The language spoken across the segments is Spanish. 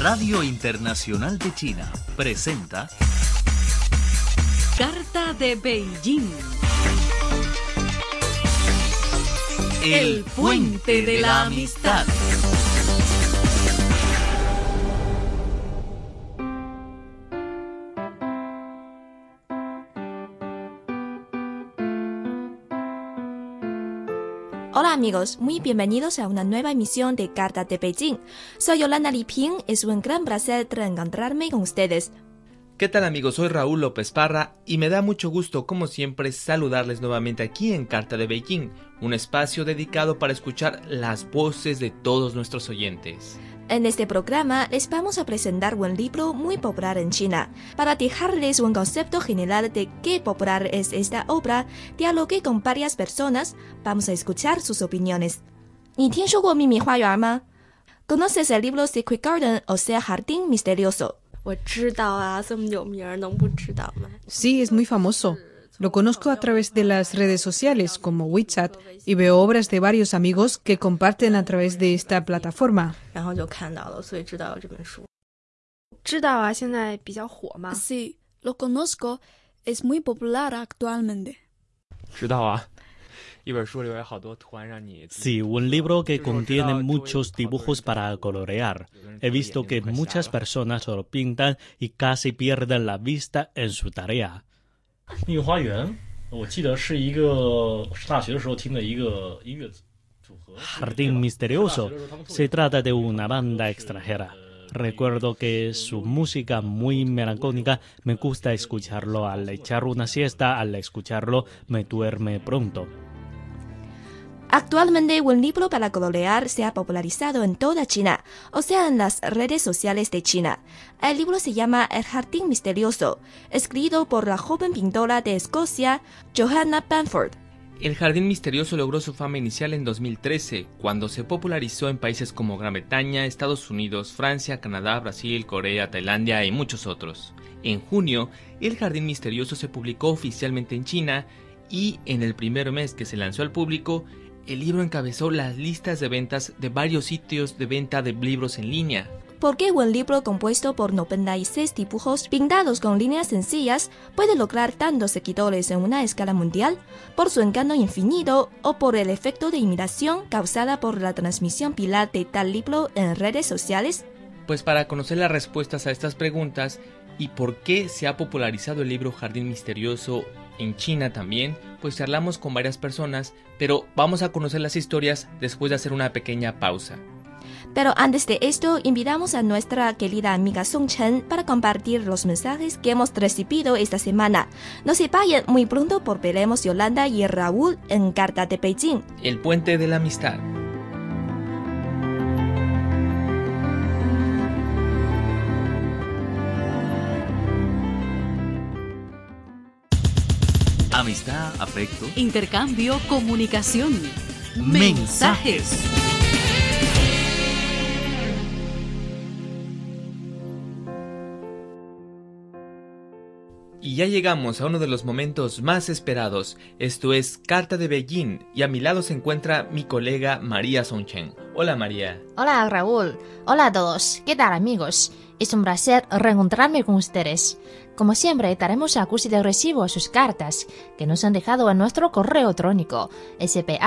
Radio Internacional de China presenta Carta de Beijing. El puente de la amistad. Amigos, muy bienvenidos a una nueva emisión de Carta de Beijing. Soy Yolanda Liping, es un gran placer reencontrarme con ustedes. ¿Qué tal amigos? Soy Raúl López Parra y me da mucho gusto como siempre saludarles nuevamente aquí en Carta de Beijing, un espacio dedicado para escuchar las voces de todos nuestros oyentes. En este programa les vamos a presentar un libro muy popular en China. Para dejarles un concepto general de qué popular es esta obra, dialogué con varias personas. Vamos a escuchar sus opiniones. ¿Conoces el libro Secret Garden o sea Jardín Misterioso? Sí, es muy famoso. Lo conozco a través de las redes sociales como WeChat y veo obras de varios amigos que comparten a través de esta plataforma. Sí, lo conozco. Es muy popular actualmente. Sí, un libro que contiene muchos dibujos para colorear. He visto que muchas personas lo pintan y casi pierden la vista en su tarea. Jardín Misterioso se trata de una banda extranjera. Recuerdo que su música muy melancólica me gusta escucharlo al echar una siesta, al escucharlo me duerme pronto. Actualmente un libro para colorear se ha popularizado en toda China, o sea, en las redes sociales de China. El libro se llama El Jardín Misterioso, escrito por la joven pintora de Escocia, Johanna Bamford. El Jardín Misterioso logró su fama inicial en 2013, cuando se popularizó en países como Gran Bretaña, Estados Unidos, Francia, Canadá, Brasil, Corea, Tailandia y muchos otros. En junio, El Jardín Misterioso se publicó oficialmente en China y en el primer mes que se lanzó al público, el libro encabezó las listas de ventas de varios sitios de venta de libros en línea. ¿Por qué un libro compuesto por 96 dibujos pintados con líneas sencillas puede lograr tantos seguidores en una escala mundial? ¿Por su encanto infinito o por el efecto de imitación causada por la transmisión pilar de tal libro en redes sociales? Pues para conocer las respuestas a estas preguntas y por qué se ha popularizado el libro Jardín Misterioso en China también, pues charlamos con varias personas, pero vamos a conocer las historias después de hacer una pequeña pausa. Pero antes de esto, invitamos a nuestra querida amiga Song Chen para compartir los mensajes que hemos recibido esta semana. No se vayan, muy pronto volveremos Yolanda y Raúl en Carta de Beijing. El puente de la amistad. Amistad, afecto, Intercambio, comunicación. mensajes. Y ya llegamos a uno de los momentos más esperados. Esto es Carta de Beijing y a mi lado se encuentra mi colega María Songchen. Hola María. Hola Raúl. Hola a todos. ¿Qué tal amigos? Es un placer reencontrarme con ustedes. Como siempre, daremos acuse de recibo a sus cartas que nos han dejado en nuestro correo electrónico spa.cri.com.cn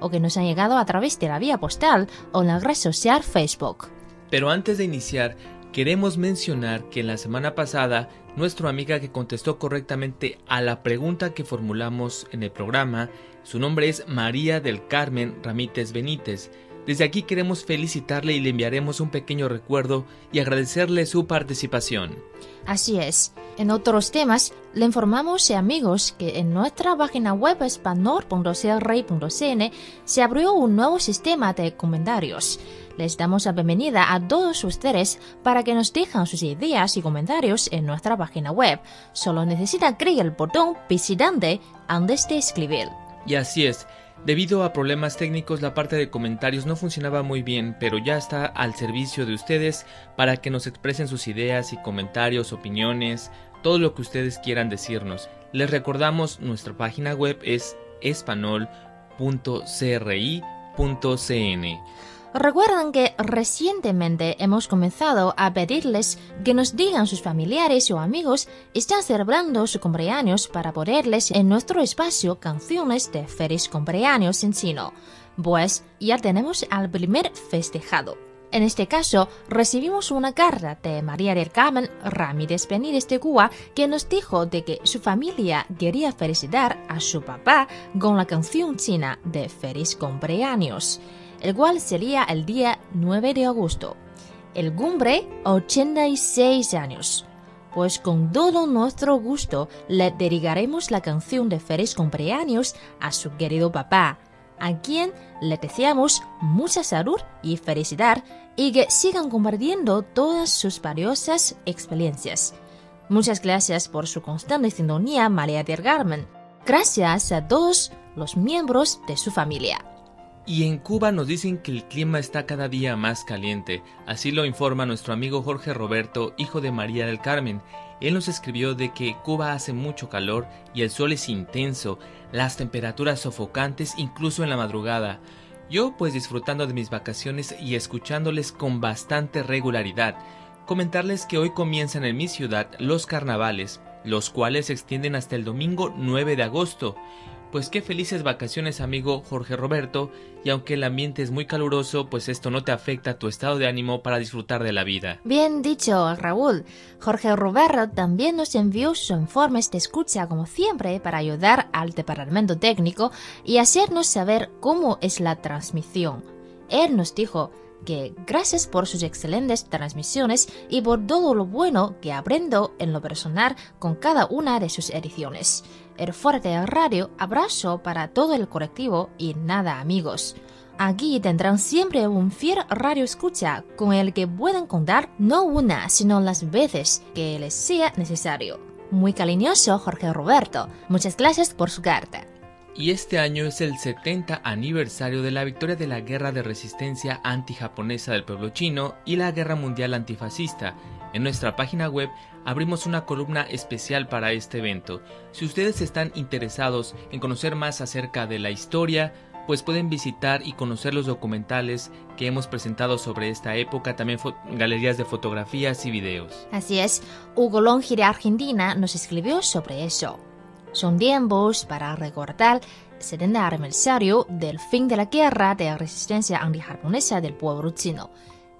o que nos han llegado a través de la vía postal o en la red social Facebook. Pero antes de iniciar, queremos mencionar que la semana pasada nuestra amiga que contestó correctamente a la pregunta que formulamos en el programa, su nombre es María del Carmen Ramítez Benítez. Desde aquí queremos felicitarle y le enviaremos un pequeño recuerdo y agradecerle su participación. Así es. En otros temas, le informamos amigos que en nuestra página web espanol.crrey.cn se abrió un nuevo sistema de comentarios. Les damos la bienvenida a todos ustedes para que nos dejan sus ideas y comentarios en nuestra página web. Solo necesitan clic el botón visitante antes de escribir. Y así es. Debido a problemas técnicos la parte de comentarios no funcionaba muy bien, pero ya está al servicio de ustedes para que nos expresen sus ideas y comentarios, opiniones, todo lo que ustedes quieran decirnos. Les recordamos nuestra página web es espanol.cri.cn. Recuerdan que recientemente hemos comenzado a pedirles que nos digan sus familiares o amigos están celebrando su cumpleaños para ponerles en nuestro espacio canciones de feliz cumpleaños en chino. Pues ya tenemos al primer festejado. En este caso, recibimos una carta de María del Carmen Ramírez Benítez de Cuba que nos dijo de que su familia quería felicitar a su papá con la canción china de Feliz cumpleaños, el cual sería el día 9 de agosto. El cumbre 86 años. Pues con todo nuestro gusto le dedicaremos la canción de Feliz cumpleaños a su querido papá a quien le deseamos mucha salud y felicidad y que sigan compartiendo todas sus valiosas experiencias. Muchas gracias por su constante sintonía, María del Carmen. Gracias a todos los miembros de su familia. Y en Cuba nos dicen que el clima está cada día más caliente, así lo informa nuestro amigo Jorge Roberto, hijo de María del Carmen. Él nos escribió de que Cuba hace mucho calor y el sol es intenso, las temperaturas sofocantes incluso en la madrugada. Yo pues disfrutando de mis vacaciones y escuchándoles con bastante regularidad. Comentarles que hoy comienzan en mi ciudad los carnavales, los cuales se extienden hasta el domingo 9 de agosto. Pues qué felices vacaciones amigo Jorge Roberto, y aunque el ambiente es muy caluroso, pues esto no te afecta tu estado de ánimo para disfrutar de la vida. Bien dicho, Raúl. Jorge Roberto también nos envió sus informes de escucha como siempre para ayudar al departamento técnico y hacernos saber cómo es la transmisión. Él nos dijo que gracias por sus excelentes transmisiones y por todo lo bueno que aprendo en lo personal con cada una de sus ediciones el fuerte radio abrazo para todo el colectivo y nada amigos. Aquí tendrán siempre un fiel radio escucha con el que pueden contar no una, sino las veces que les sea necesario. Muy cariñoso Jorge Roberto. Muchas gracias por su carta. Y este año es el 70 aniversario de la victoria de la guerra de resistencia antijaponesa del pueblo chino y la guerra mundial antifascista. En nuestra página web abrimos una columna especial para este evento. Si ustedes están interesados en conocer más acerca de la historia, pues pueden visitar y conocer los documentales que hemos presentado sobre esta época, también galerías de fotografías y videos. Así es, Hugo Longi de Argentina nos escribió sobre eso. Son tiempos para recordar el 70 aniversario del fin de la guerra de resistencia antijaponesa del pueblo chino,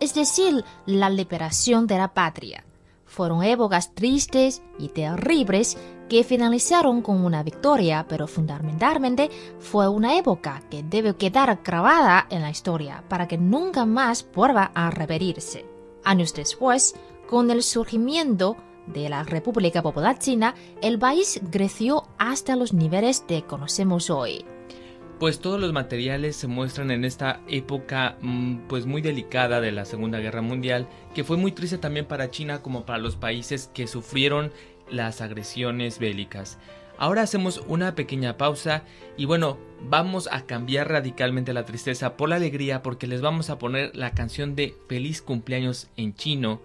es decir, la liberación de la patria. Fueron épocas tristes y terribles que finalizaron con una victoria, pero fundamentalmente fue una época que debe quedar grabada en la historia para que nunca más vuelva a repetirse. Años después, con el surgimiento de la República Popular China, el país creció hasta los niveles que conocemos hoy pues todos los materiales se muestran en esta época mm, pues muy delicada de la Segunda Guerra Mundial, que fue muy triste también para China como para los países que sufrieron las agresiones bélicas. Ahora hacemos una pequeña pausa y bueno, vamos a cambiar radicalmente la tristeza por la alegría porque les vamos a poner la canción de Feliz cumpleaños en chino,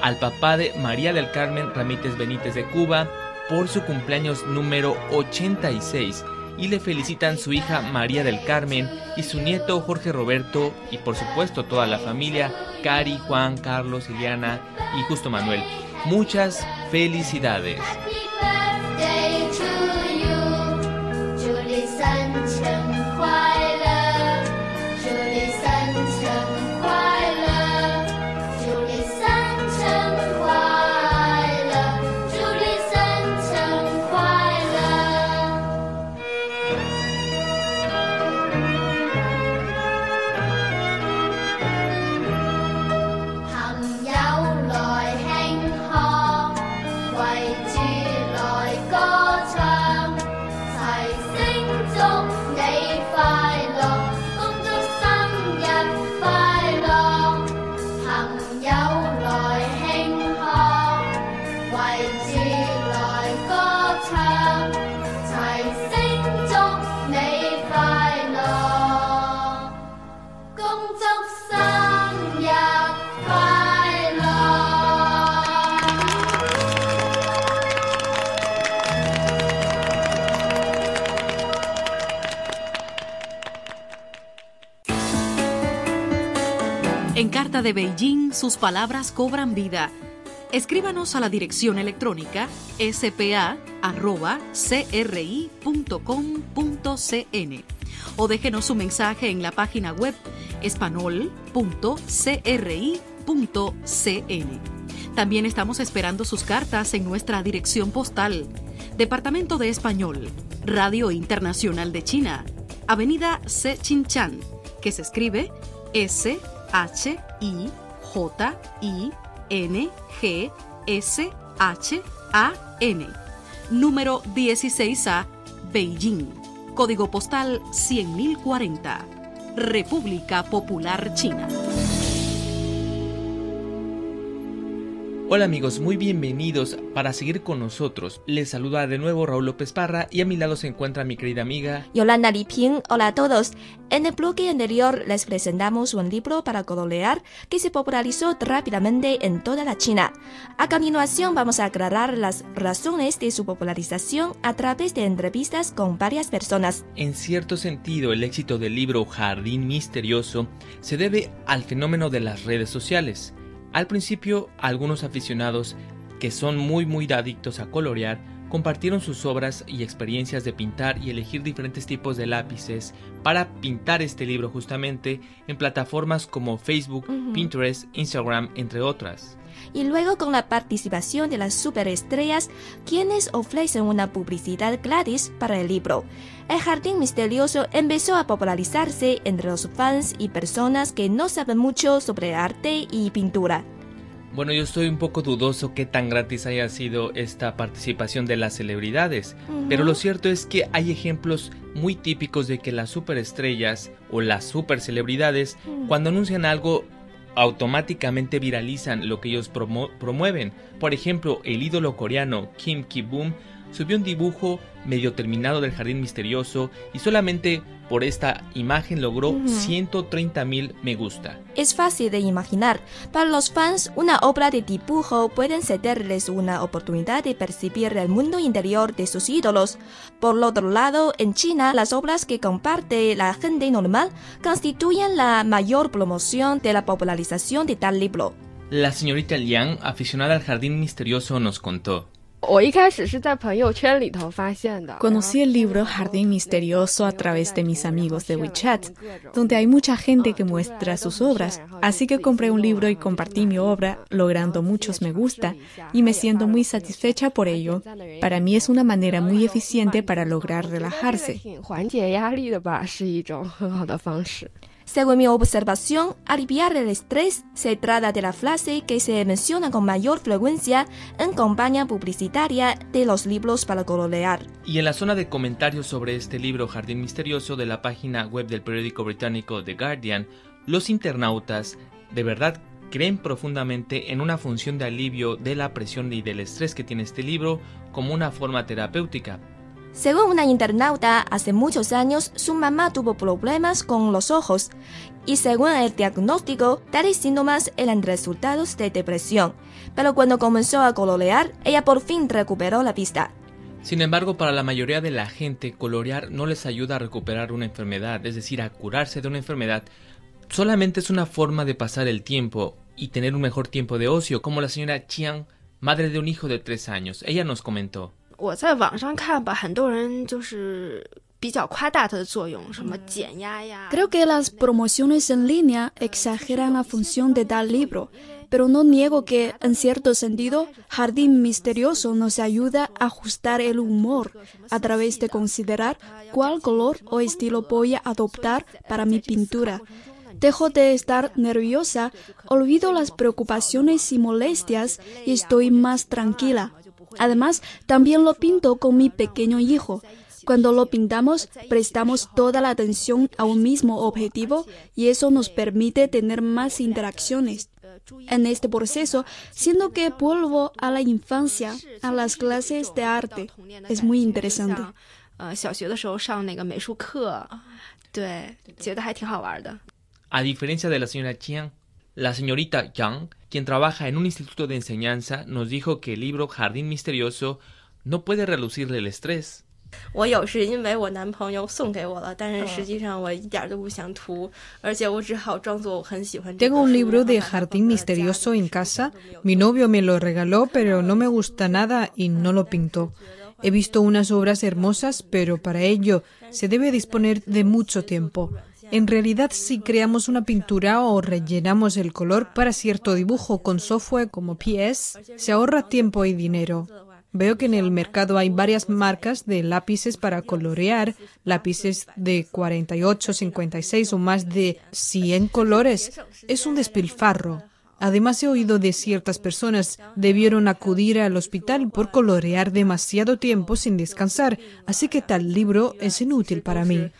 al papá de María del Carmen Ramírez Benítez de Cuba por su cumpleaños número 86 y le felicitan su hija María del Carmen y su nieto Jorge Roberto y por supuesto toda la familia, Cari, Juan, Carlos, Iliana y Justo Manuel. Muchas felicidades. De Beijing, sus palabras cobran vida. Escríbanos a la dirección electrónica spa.cri.com.cn o déjenos su mensaje en la página web espanol.cri.cn. También estamos esperando sus cartas en nuestra dirección postal. Departamento de Español, Radio Internacional de China, Avenida Sechinchan, que se escribe S H I J I N G S H A N. Número 16A, Beijing. Código postal 100.040. República Popular China. Hola amigos, muy bienvenidos para seguir con nosotros. Les saluda de nuevo Raúl López Parra y a mi lado se encuentra mi querida amiga Yolanda Liping. Hola a todos. En el bloque anterior les presentamos un libro para colorear que se popularizó rápidamente en toda la China. A continuación vamos a aclarar las razones de su popularización a través de entrevistas con varias personas. En cierto sentido, el éxito del libro Jardín Misterioso se debe al fenómeno de las redes sociales. Al principio, algunos aficionados que son muy muy adictos a colorear compartieron sus obras y experiencias de pintar y elegir diferentes tipos de lápices para pintar este libro justamente en plataformas como Facebook, Pinterest, Instagram, entre otras. Y luego con la participación de las superestrellas, quienes ofrecen una publicidad gratis para el libro. El jardín misterioso empezó a popularizarse entre los fans y personas que no saben mucho sobre arte y pintura. Bueno, yo estoy un poco dudoso qué tan gratis haya sido esta participación de las celebridades, pero lo cierto es que hay ejemplos muy típicos de que las superestrellas o las supercelebridades, cuando anuncian algo, automáticamente viralizan lo que ellos promueven. Por ejemplo, el ídolo coreano Kim Ki-boom subió un dibujo medio terminado del jardín misterioso y solamente por esta imagen logró 130 mil me gusta. Es fácil de imaginar. Para los fans, una obra de dibujo puede cederles una oportunidad de percibir el mundo interior de sus ídolos. Por otro lado, en China, las obras que comparte la gente normal constituyen la mayor promoción de la popularización de tal libro. La señorita Liang, aficionada al jardín misterioso, nos contó. Conocí el libro Jardín Misterioso a través de mis amigos de WeChat, donde hay mucha gente que muestra sus obras, así que compré un libro y compartí mi obra, logrando muchos me gusta, y me siento muy satisfecha por ello. Para mí es una manera muy eficiente para lograr relajarse. Según mi observación, aliviar el estrés se trata de la frase que se menciona con mayor frecuencia en campaña publicitaria de los libros para colorear. Y en la zona de comentarios sobre este libro Jardín Misterioso de la página web del periódico británico The Guardian, los internautas de verdad creen profundamente en una función de alivio de la presión y del estrés que tiene este libro como una forma terapéutica. Según una internauta, hace muchos años su mamá tuvo problemas con los ojos y según el diagnóstico, tales síntomas eran resultados de depresión. Pero cuando comenzó a colorear, ella por fin recuperó la vista. Sin embargo, para la mayoría de la gente, colorear no les ayuda a recuperar una enfermedad, es decir, a curarse de una enfermedad. Solamente es una forma de pasar el tiempo y tener un mejor tiempo de ocio, como la señora Chiang, madre de un hijo de tres años. Ella nos comentó. Creo que las promociones en línea exageran la función de tal libro, pero no niego que, en cierto sentido, Jardín Misterioso nos ayuda a ajustar el humor a través de considerar cuál color o estilo voy a adoptar para mi pintura. Dejo de estar nerviosa, olvido las preocupaciones y molestias y estoy más tranquila. Además, también lo pinto con mi pequeño hijo. Cuando lo pintamos, prestamos toda la atención a un mismo objetivo y eso nos permite tener más interacciones. En este proceso, siendo que vuelvo a la infancia, a las clases de arte, es muy interesante. A diferencia de la señora Chiang, la señorita Yang, quien trabaja en un instituto de enseñanza, nos dijo que el libro Jardín Misterioso no puede reducirle el estrés. 我有是因为我男朋友送给我了，但是实际上我一点都不想涂，而且我只好装作我很喜欢。Tengo un libro de jardín misterioso en casa. Mi novio me lo regaló, pero no me gusta nada y no lo pintó. He visto unas obras hermosas, pero para ello se debe disponer de mucho tiempo. En realidad, si creamos una pintura o rellenamos el color para cierto dibujo con software como PS, se ahorra tiempo y dinero. Veo que en el mercado hay varias marcas de lápices para colorear, lápices de 48, 56 o más de 100 colores. Es un despilfarro. Además, he oído de ciertas personas debieron acudir al hospital por colorear demasiado tiempo sin descansar, así que tal libro es inútil para mí.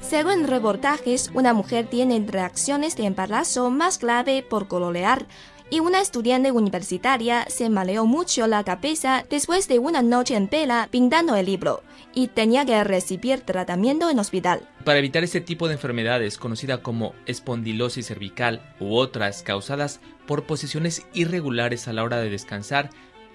Según reportajes, una mujer tiene reacciones de embarazo más grave por colorear y una estudiante universitaria se maleó mucho la cabeza después de una noche en vela pintando el libro y tenía que recibir tratamiento en hospital. Para evitar este tipo de enfermedades conocida como espondilosis cervical u otras causadas por posiciones irregulares a la hora de descansar,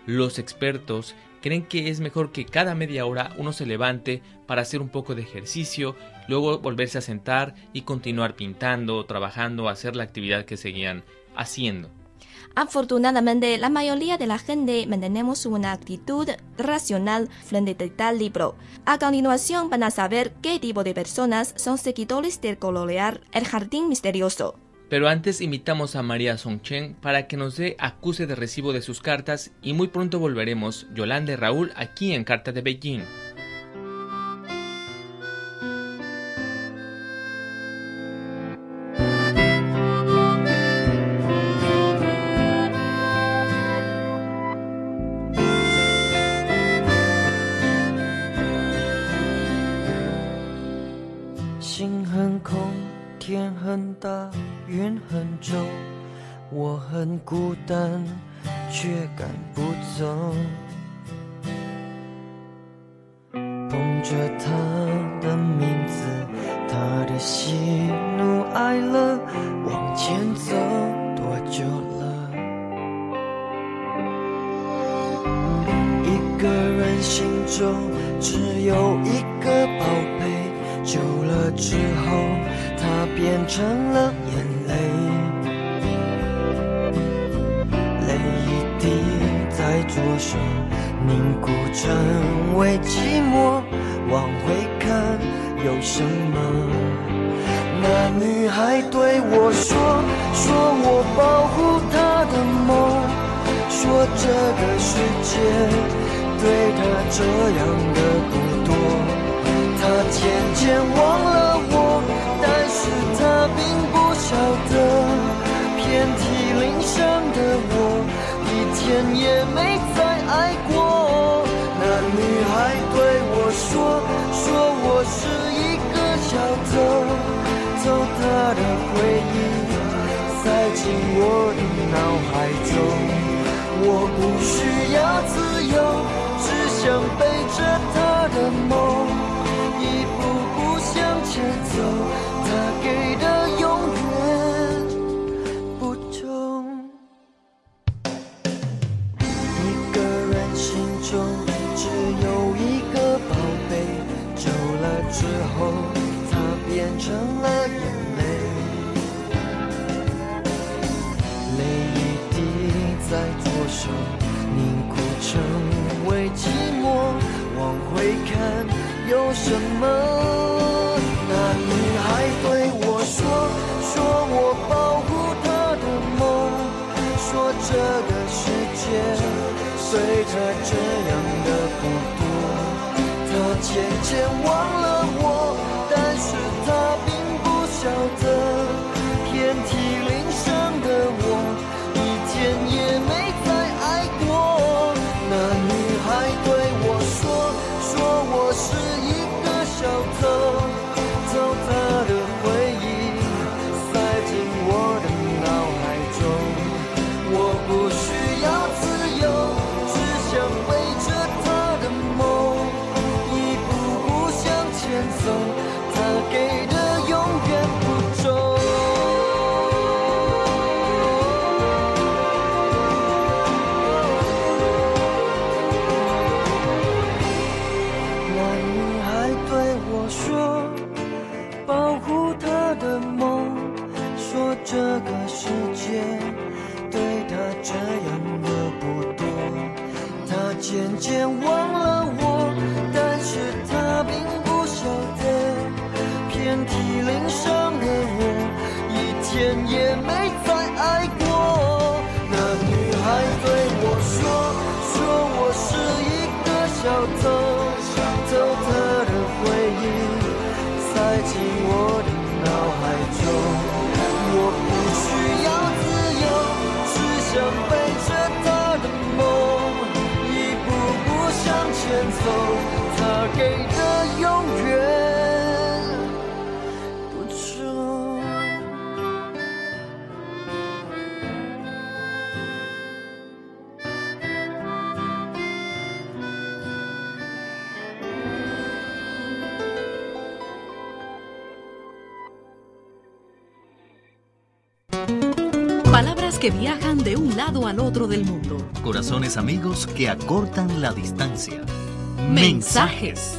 los expertos creen que es mejor que cada media hora uno se levante para hacer un poco de ejercicio, luego volverse a sentar y continuar pintando, trabajando, hacer la actividad que seguían haciendo. Afortunadamente, la mayoría de la gente mantenemos una actitud racional frente a tal libro. A continuación van a saber qué tipo de personas son seguidores del colorear El Jardín Misterioso. Pero antes invitamos a María Songchen para que nos dé acuse de recibo de sus cartas y muy pronto volveremos Yolanda y Raúl aquí en Carta de Beijing. 云很重，我很孤单，却赶不走。捧着他的名字，他的喜怒哀乐，往前走多久了？一个人心中只有一个宝贝，久了之后，他变成了眼手凝固成为寂寞，往回看有什么？那女孩对我说，说我保护她的梦，说这个世界对她这样的不多。她渐渐忘了我，但是她并不晓得，遍体鳞伤的我。一天也没爱过。那女孩对我说：“说我是一个小偷，偷她的回忆，塞进我的脑海中。我不需要自由，他给的永远不重。那女孩对我说：“保护她的梦，说这个世界对她这样的不多。”她渐渐忘。Palabras que viajan de un lado al otro del mundo. Corazones amigos que acortan la distancia. Mensajes.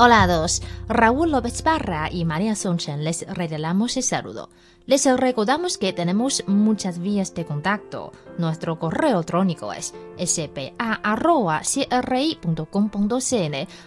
Hola a todos, Raúl López Barra y María Sonchen les regalamos el saludo. Les recordamos que tenemos muchas vías de contacto. Nuestro correo electrónico es spa.cri.com.cn,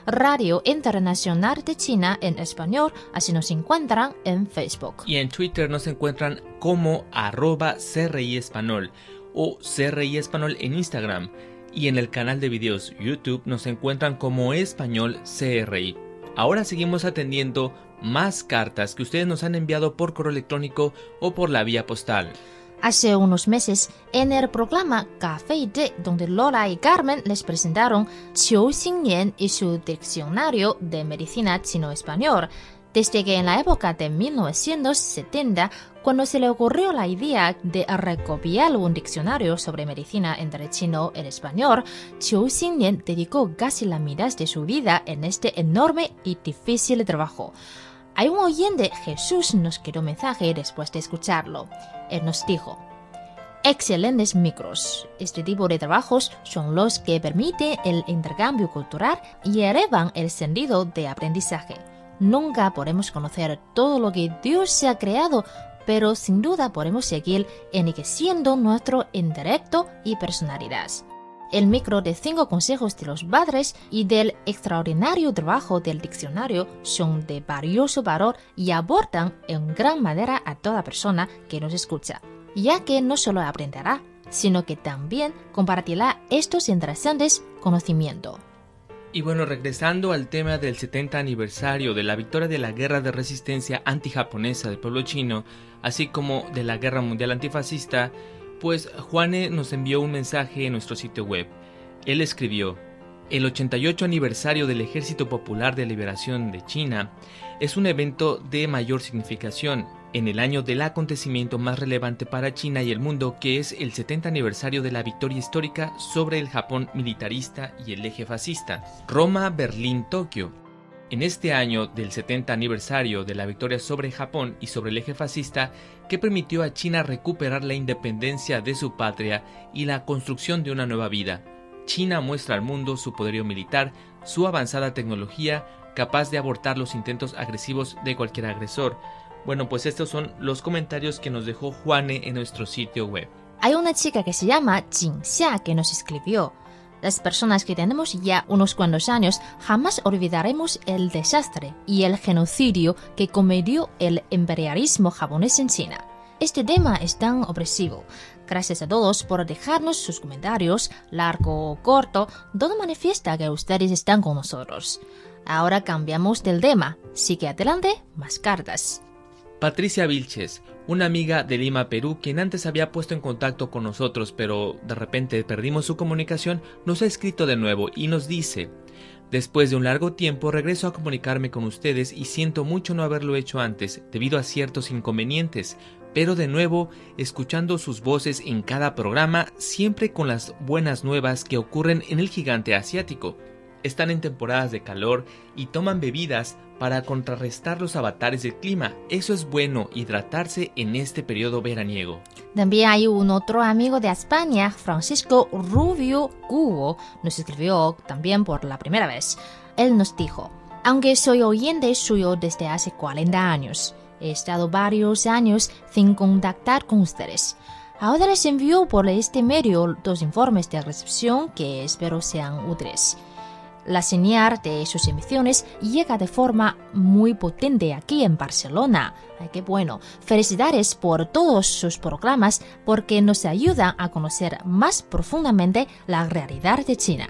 Radio Internacional de China en español, así nos encuentran en Facebook. Y en Twitter nos encuentran como arroba CRI Español o CRI Español en Instagram. Y en el canal de videos YouTube nos encuentran como Español CRI. Ahora seguimos atendiendo más cartas que ustedes nos han enviado por correo electrónico o por la vía postal. Hace unos meses, en el programa Café y Té, donde Lola y Carmen les presentaron Qiu Xingnian y su diccionario de medicina chino-español, desde que en la época de 1970, cuando se le ocurrió la idea de recopilar un diccionario sobre medicina entre chino y español, Qiu Xingnian dedicó casi la mitad de su vida en este enorme y difícil trabajo. Hay un oyente, Jesús, nos quedó mensaje después de escucharlo. Él nos dijo, Excelentes micros. Este tipo de trabajos son los que permiten el intercambio cultural y elevan el sentido de aprendizaje. Nunca podemos conocer todo lo que Dios se ha creado, pero sin duda podemos seguir enriqueciendo nuestro intelecto y personalidad. El micro de cinco consejos de los padres y del extraordinario trabajo del diccionario son de valioso valor y aportan en gran manera a toda persona que nos escucha, ya que no solo aprenderá, sino que también compartirá estos interesantes conocimientos. Y bueno, regresando al tema del 70 aniversario de la victoria de la guerra de resistencia antijaponesa del pueblo chino, así como de la guerra mundial antifascista, pues Juane nos envió un mensaje en nuestro sitio web. Él escribió, el 88 aniversario del Ejército Popular de Liberación de China es un evento de mayor significación en el año del acontecimiento más relevante para China y el mundo, que es el 70 aniversario de la victoria histórica sobre el Japón militarista y el eje fascista. Roma, Berlín, Tokio. En este año del 70 aniversario de la victoria sobre Japón y sobre el eje fascista, que permitió a China recuperar la independencia de su patria y la construcción de una nueva vida, China muestra al mundo su poderío militar, su avanzada tecnología, capaz de abortar los intentos agresivos de cualquier agresor. Bueno, pues estos son los comentarios que nos dejó Juane en nuestro sitio web. Hay una chica que se llama Jing Xia que nos escribió. Las personas que tenemos ya unos cuantos años jamás olvidaremos el desastre y el genocidio que cometió el imperialismo japonés en China. Este tema es tan opresivo. Gracias a todos por dejarnos sus comentarios, largo o corto, todo manifiesta que ustedes están con nosotros. Ahora cambiamos del tema. Sigue adelante, más cartas. Patricia Vilches, una amiga de Lima, Perú, quien antes había puesto en contacto con nosotros, pero de repente perdimos su comunicación, nos ha escrito de nuevo y nos dice, Después de un largo tiempo regreso a comunicarme con ustedes y siento mucho no haberlo hecho antes, debido a ciertos inconvenientes, pero de nuevo, escuchando sus voces en cada programa, siempre con las buenas nuevas que ocurren en el gigante asiático. Están en temporadas de calor y toman bebidas para contrarrestar los avatares del clima. Eso es bueno, hidratarse en este periodo veraniego. También hay un otro amigo de España, Francisco Rubio Cubo, nos escribió también por la primera vez. Él nos dijo, aunque soy oyente suyo desde hace 40 años, he estado varios años sin contactar con ustedes. Ahora les envío por este medio dos informes de recepción que espero sean útiles. La señal de sus emisiones llega de forma muy potente aquí en Barcelona. Ay, qué bueno. Felicidades por todos sus programas porque nos ayudan a conocer más profundamente la realidad de China.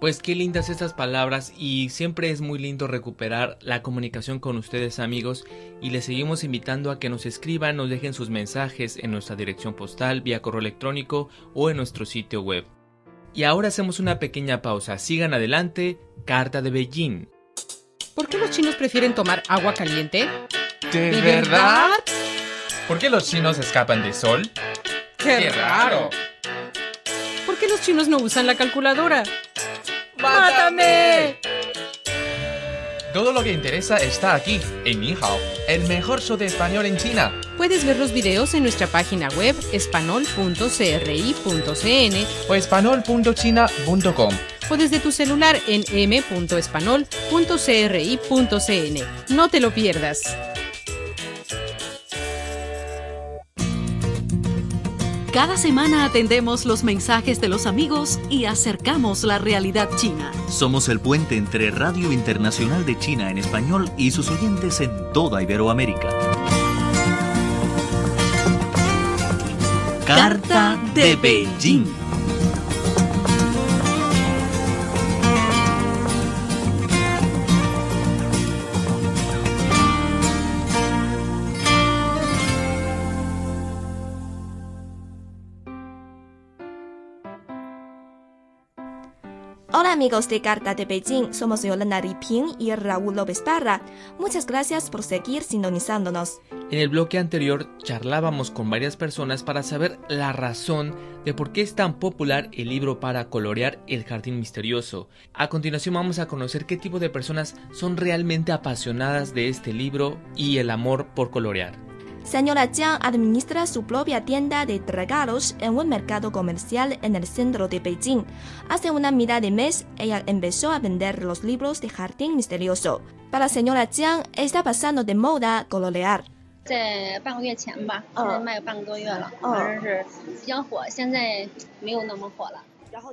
Pues qué lindas estas palabras y siempre es muy lindo recuperar la comunicación con ustedes amigos y les seguimos invitando a que nos escriban, nos dejen sus mensajes en nuestra dirección postal, vía correo electrónico o en nuestro sitio web. Y ahora hacemos una pequeña pausa. Sigan adelante, Carta de Beijing. ¿Por qué los chinos prefieren tomar agua caliente? ¿De, verdad? ¿Por qué los chinos escapan del sol? ¡Qué, raro! ¿Por qué los chinos no usan la calculadora? ¡Mátame! Todo lo que interesa está aquí, en Ni Hao, el mejor show de español en China. Puedes ver los videos en nuestra página web espanol.cri.cn o espanol.china.com o desde tu celular en m.espanol.cri.cn. No te lo pierdas. Cada semana atendemos los mensajes de los amigos y acercamos la realidad china. Somos el puente entre Radio Internacional de China en español y sus oyentes en toda Iberoamérica. Carta de Beijing. Amigos de Carta de Beijing, somos Yolanda Riping y Raúl López Parra. Muchas gracias por seguir sintonizándonos. En el bloque anterior charlábamos con varias personas para saber la razón de por qué es tan popular el libro para colorear El Jardín Misterioso. A continuación vamos a conocer qué tipo de personas son realmente apasionadas de este libro y el amor por colorear. Señora Jiang administra su propia tienda de regalos en un mercado comercial en el centro de Beijing. Hace una mitad de mes, ella empezó a vender los libros de Jardín Misterioso. Para señora Jiang, está pasando de moda colorear.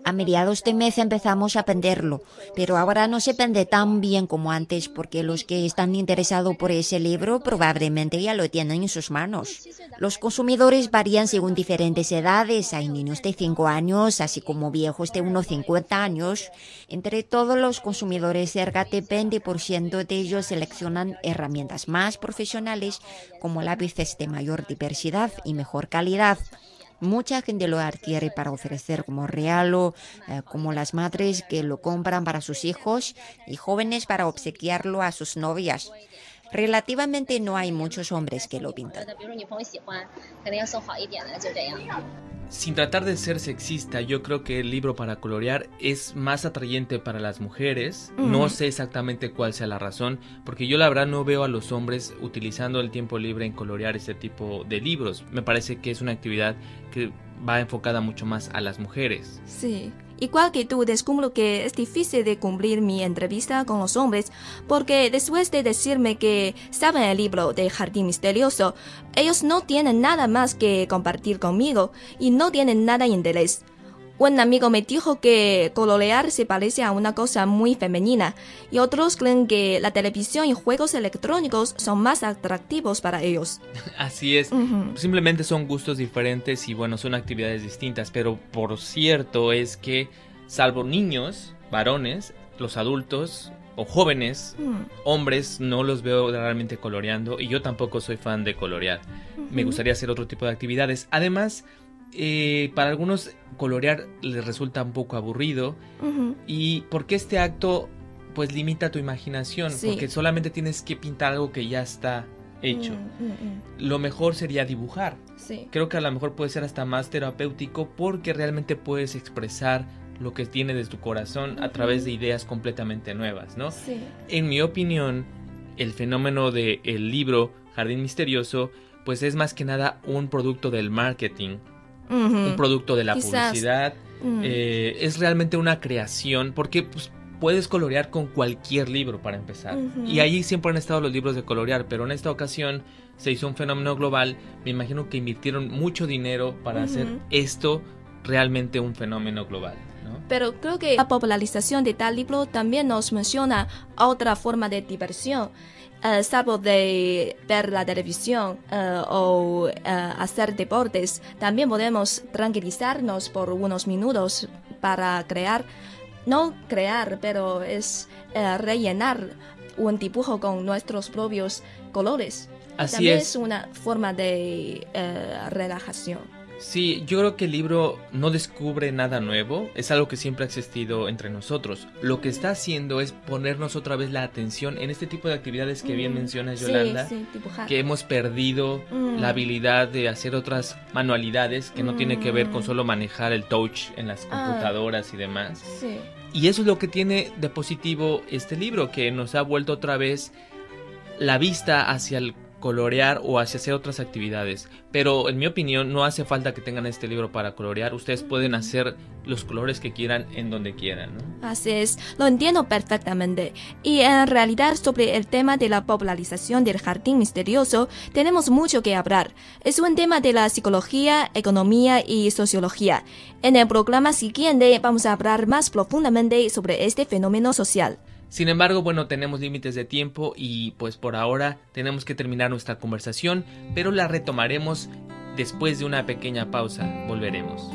A mediados de mes empezamos a venderlo, pero ahora no se vende tan bien como antes porque los que están interesados por ese libro probablemente ya lo tienen en sus manos. Los consumidores varían según diferentes edades, hay niños de 5 años, así como viejos de unos 50 años. Entre todos los consumidores, cerca de 20% de ellos seleccionan herramientas más profesionales como lápices de mayor diversidad y mejor calidad. Mucha gente lo adquiere para ofrecer como regalo, eh, como las madres que lo compran para sus hijos y jóvenes para obsequiarlo a sus novias. Relativamente no hay muchos hombres que lo pintan. Sin tratar de ser sexista, yo creo que el libro para colorear es más atrayente para las mujeres. No sé exactamente cuál sea la razón, porque yo la verdad no veo a los hombres utilizando el tiempo libre en colorear este tipo de libros. Me parece que es una actividad que va enfocada mucho más a las mujeres. Sí. Igual que tú, descubro que es difícil de cumplir mi entrevista con los hombres, porque después de decirme que saben el libro de Jardín Misterioso, ellos no tienen nada más que compartir conmigo y no tienen nada de interés. Un amigo me dijo que colorear se parece a una cosa muy femenina y otros creen que la televisión y juegos electrónicos son más atractivos para ellos. Así es. Simplemente son gustos diferentes y bueno, son actividades distintas. Pero por cierto es que, salvo niños, varones, los adultos o jóvenes, Mm. hombres, no los veo realmente coloreando y yo tampoco soy fan de colorear. Me gustaría hacer otro tipo de actividades. Además, eh, para algunos colorear les resulta un poco aburrido Ujú. y porque este acto pues limita tu imaginación, Sí. porque solamente tienes que pintar algo que ya está hecho. Mm, mm, mm. Lo mejor sería dibujar. Sí. Creo que a lo mejor puede ser hasta más terapéutico porque realmente puedes expresar lo que tiene de tu corazón a través de ideas completamente nuevas, ¿no? Sí. En mi opinión, el fenómeno del el libro Jardín Misterioso, pues es más que nada un producto del marketing, un producto de la publicidad. Mm. Eh, es realmente una creación, porque pues, puedes colorear con cualquier libro para empezar. Y ahí siempre han estado los libros de colorear, pero en esta ocasión se hizo un fenómeno global. Me imagino que invirtieron mucho dinero para hacer esto realmente un fenómeno global. ¿No? Pero creo que la popularización de tal libro también nos menciona otra forma de diversión. Eh, salvo de ver la televisión eh, o eh, hacer deportes, también podemos tranquilizarnos por unos minutos para crear, no crear, pero es rellenar un dibujo con nuestros propios colores. Así también es. es una forma de eh, relajación. Sí, yo creo que el libro no descubre nada nuevo, es algo que siempre ha existido entre nosotros. Lo que está haciendo es ponernos otra vez la atención en este tipo de actividades que bien Mm, mencionas, sí, Yolanda, sí, dibujar. que hemos perdido Mm. la habilidad de hacer otras manualidades que no tiene que ver con Mm. solo manejar el touch en las Ah. computadoras y demás. Sí. Y eso es lo que tiene de positivo este libro, que nos ha vuelto otra vez la vista hacia el colorear o hacer otras actividades. Pero en mi opinión no hace falta que tengan este libro para colorear. Ustedes pueden hacer los colores que quieran en donde quieran. Así es, lo entiendo perfectamente. Y en realidad sobre el tema de la popularización del jardín misterioso tenemos mucho que hablar. Es un tema de la psicología, economía y sociología. En el programa siguiente vamos a hablar más profundamente sobre este fenómeno social. Sin embargo, bueno, tenemos límites de tiempo y pues por ahora tenemos que terminar nuestra conversación, pero la retomaremos después de una pequeña pausa. Volveremos.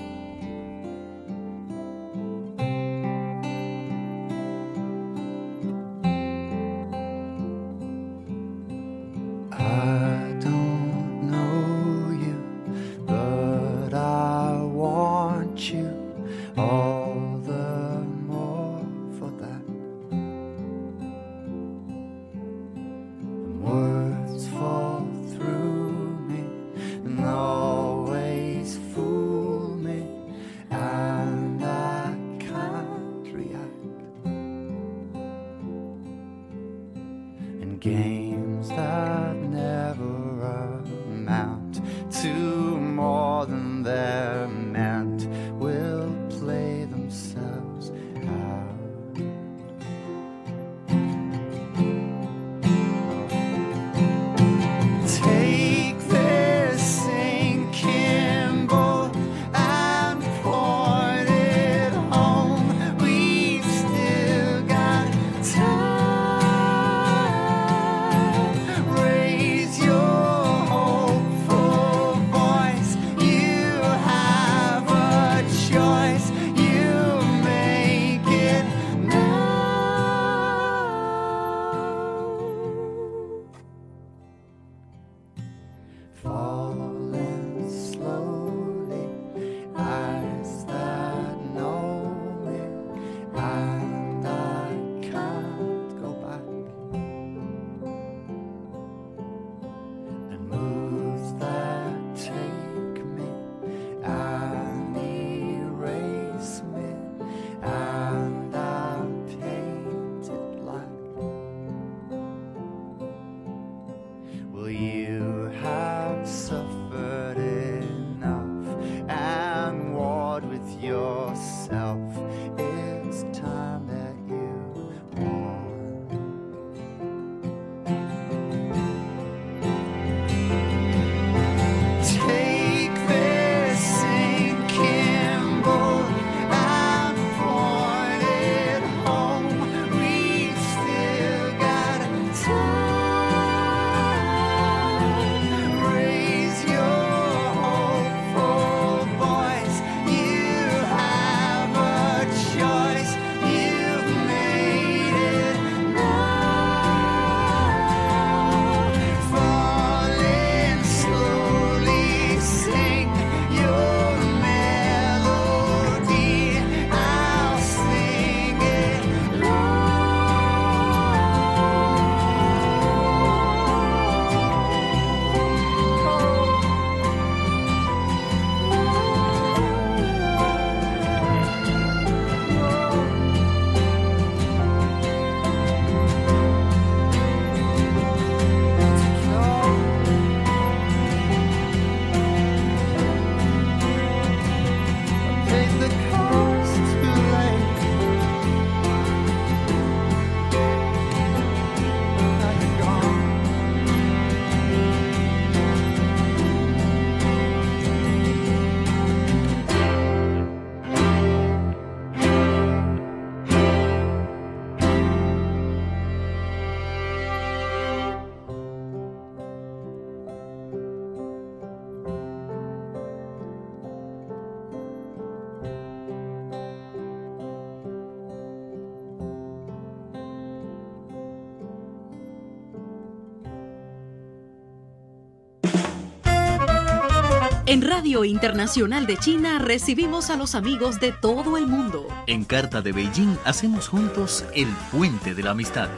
En Radio Internacional de China recibimos a los amigos de todo el mundo. En Carta de Beijing hacemos juntos el puente de la amistad.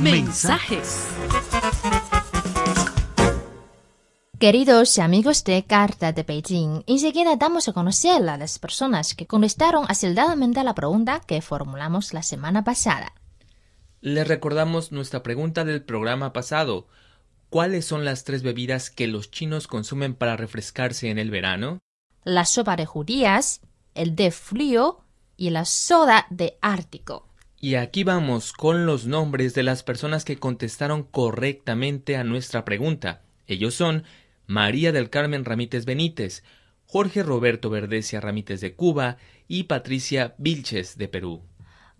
Mensajes. Queridos amigos de Carta de Beijing, enseguida damos a conocer a las personas que contestaron acildadamente a la pregunta que formulamos la semana pasada. Les recordamos nuestra pregunta del programa pasado. ¿Cuáles son las tres bebidas que los chinos consumen para refrescarse en el verano? La sopa de judías, el de frío y la soda de Ártico. Y aquí vamos con los nombres de las personas que contestaron correctamente a nuestra pregunta. Ellos son María del Carmen Ramírez Benítez, Jorge Roberto Verdecia Ramírez de Cuba y Patricia Vilches de Perú.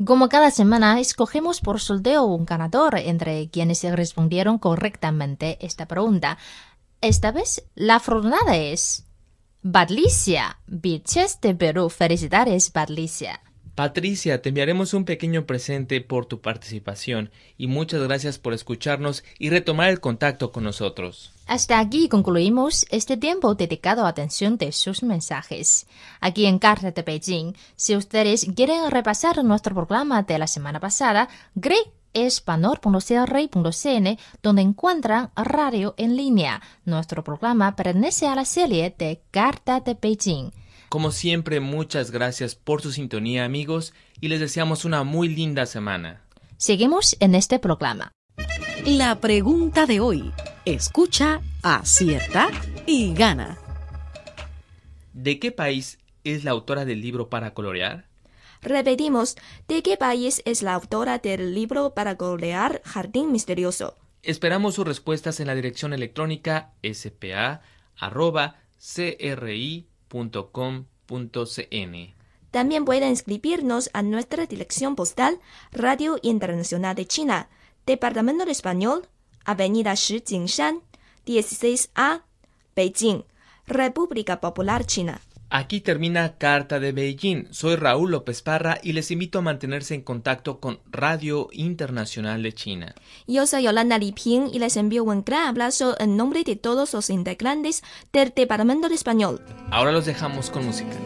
Como cada semana, escogemos por sorteo un ganador entre quienes respondieron correctamente esta pregunta. Esta vez, la afortunada es Patricia Vilches de Perú. Felicidades, Patricia. Patricia, te enviaremos un pequeño presente por tu participación y muchas gracias por escucharnos y retomar el contacto con nosotros. Hasta aquí concluimos este tiempo dedicado a atención de sus mensajes. Aquí en Carta de Beijing, si ustedes quieren repasar nuestro programa de la semana pasada, greespanor.cr.cn, donde encuentran radio en línea. Nuestro programa pertenece a la serie de Carta de Beijing. Como siempre, muchas gracias por su sintonía amigos y les deseamos una muy linda semana. Seguimos en este programa. La pregunta de hoy. Escucha, acierta y gana. ¿De qué país es la autora del libro para colorear? Repetimos, ¿de qué país es la autora del libro para colorear Jardín Misterioso? Esperamos sus respuestas en la dirección electrónica spa.cri También pueden inscribirnos a nuestra dirección postal Radio Internacional de China, Departamento de Español, Avenida Shi Jingshan, 16A, Beijing, República Popular China. Aquí termina Carta de Beijing. Soy Raúl López Parra y les invito a mantenerse en contacto con Radio Internacional de China. Yo soy Yolanda Liping y les envío un gran abrazo en nombre de todos los integrantes del Departamento de Español. Ahora los dejamos con música.